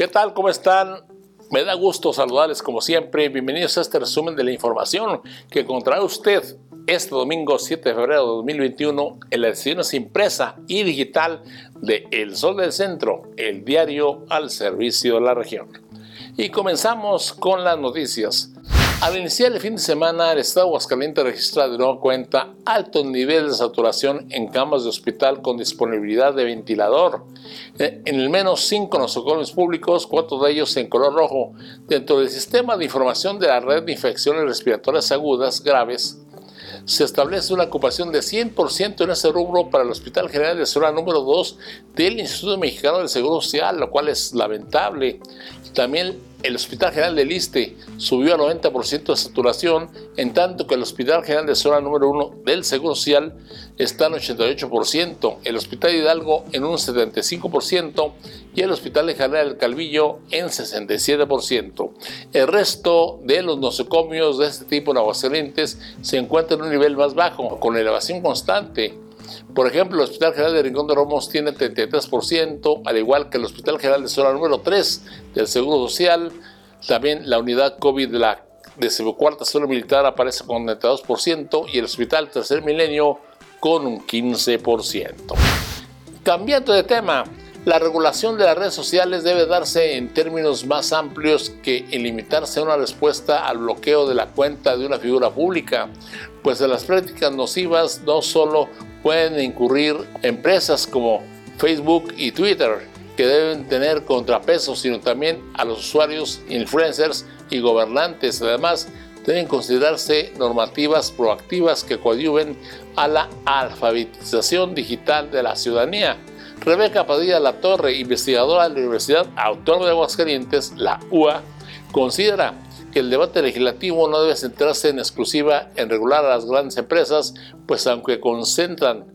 ¿Qué tal? ¿Cómo están? Me da gusto saludarles como siempre. Bienvenidos a este resumen de la información que encontrará usted este domingo 7 de febrero de 2021 en la edición impresa y digital de El Sol del Centro, el diario al servicio de la región. Y comenzamos con las noticias. Al iniciar el fin de semana, el Estado Aguascalientes registra de nueva cuenta altos niveles de saturación en camas de hospital con disponibilidad de ventilador. Eh, en el menos cinco nosocomios públicos, cuatro de ellos en color rojo. Dentro del sistema de información de la red de infecciones respiratorias agudas graves, se establece una ocupación de 100% en ese rubro para el Hospital General de Zona número 2 del Instituto Mexicano del Seguro Social, lo cual es lamentable. También el Hospital General del Liste subió a 90% de saturación, en tanto que el Hospital General de Zona número 1 del Seguro Social está en 88%, el Hospital Hidalgo en un 75% y el Hospital General del Calvillo en 67%. El resto de los nosocomios de este tipo en Aguascalientes se encuentran en un nivel más bajo, con elevación constante. Por ejemplo, el Hospital General de Rincón de Romos tiene 33%, al igual que el Hospital General de Zona número 3 del Seguro Social. También la unidad COVID de la decimocuarta zona militar aparece con 92% y el Hospital Tercer Milenio con un 15%. Cambiando de tema, la regulación de las redes sociales debe darse en términos más amplios que en limitarse a una respuesta al bloqueo de la cuenta de una figura pública, pues de las prácticas nocivas no solo pueden incurrir empresas como Facebook y Twitter, que deben tener contrapesos, sino también a los usuarios, influencers y gobernantes. Además, deben considerarse normativas proactivas que coadyuven a la alfabetización digital de la ciudadanía. Rebeca Padilla La Torre, investigadora de la Universidad Autónoma de Aguascalientes, la UA, considera que el debate legislativo no debe centrarse en exclusiva en regular a las grandes empresas, pues aunque concentran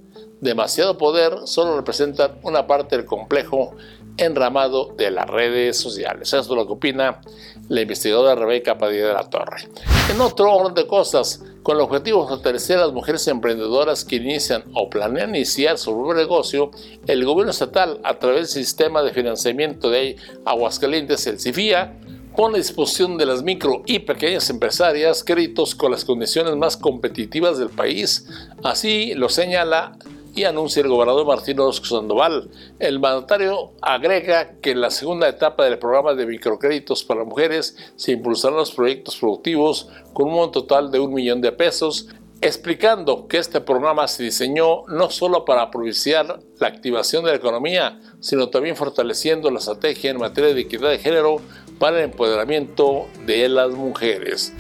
demasiado poder, solo representan una parte del complejo enramado de las redes sociales. Eso es lo que opina la investigadora Rebeca Padilla de la Torre. En otro orden de cosas, con el objetivo de fortalecer a las mujeres emprendedoras que inician o planean iniciar su propio negocio, el gobierno estatal, a través del sistema de financiamiento de Aguascalientes, el CIFIA, pone a disposición de las micro y pequeñas empresarias créditos con las condiciones más competitivas del país. Así lo señala y anuncia el gobernador Martín Orozco Sandoval. El mandatario agrega que en la segunda etapa del programa de microcréditos para mujeres se impulsarán los proyectos productivos con un monto total de un millón de pesos, explicando que este programa se diseñó no solo para propiciar la activación de la economía, sino también fortaleciendo la estrategia en materia de equidad de género para el empoderamiento de las mujeres.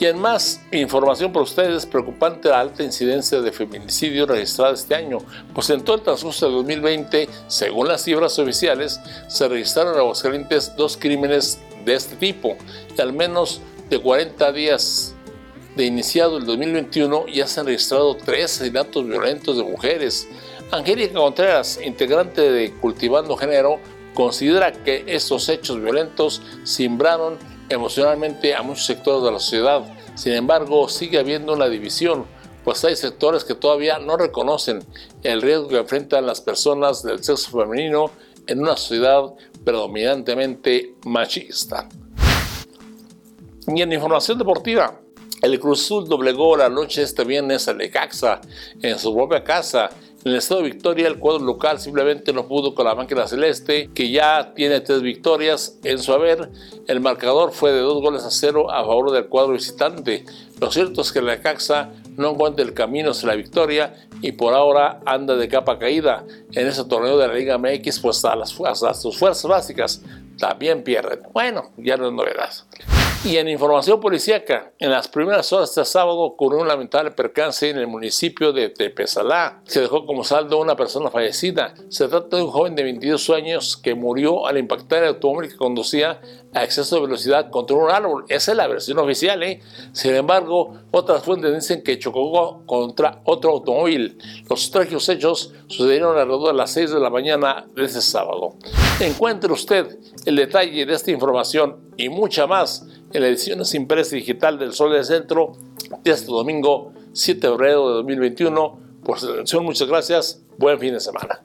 Y en más información para ustedes, preocupante la alta incidencia de feminicidio registrada este año, pues en todo el transcurso de 2020, según las cifras oficiales, se registraron en Aguascalientes dos crímenes de este tipo, y al menos de 40 días de iniciado el 2021 ya se han registrado tres asesinatos violentos de mujeres. Angélica Contreras, integrante de Cultivando Género, considera que estos hechos violentos simbraron emocionalmente a muchos sectores de la sociedad. Sin embargo, sigue habiendo una división, pues hay sectores que todavía no reconocen el riesgo que enfrentan las personas del sexo femenino en una sociedad predominantemente machista. Y en información deportiva, el Cruz Azul doblegó la noche este viernes a Lecaxa en su propia casa en el estado de Victoria, el cuadro local simplemente no pudo con la máquina celeste, que ya tiene tres victorias en su haber. El marcador fue de dos goles a cero a favor del cuadro visitante. Lo cierto es que la Caxa no encuentra el camino hacia la victoria y por ahora anda de capa caída. En ese torneo de la Liga MX, pues las, a sus fuerzas básicas también pierden. Bueno, ya no es novedad. Y en información policíaca, en las primeras horas de este sábado ocurrió un lamentable percance en el municipio de Tepezalá. Se dejó como saldo una persona fallecida. Se trata de un joven de 22 años que murió al impactar el automóvil que conducía a exceso de velocidad contra un árbol. Esa es la versión oficial. ¿eh? Sin embargo, otras fuentes dicen que chocó contra otro automóvil. Los trágicos hechos sucedieron alrededor de las 6 de la mañana de ese sábado. Encuentre usted el detalle de esta información y mucha más en la edición impresa digital del Sol del Centro de este domingo 7 de febrero de 2021. Por su atención, muchas gracias. Buen fin de semana.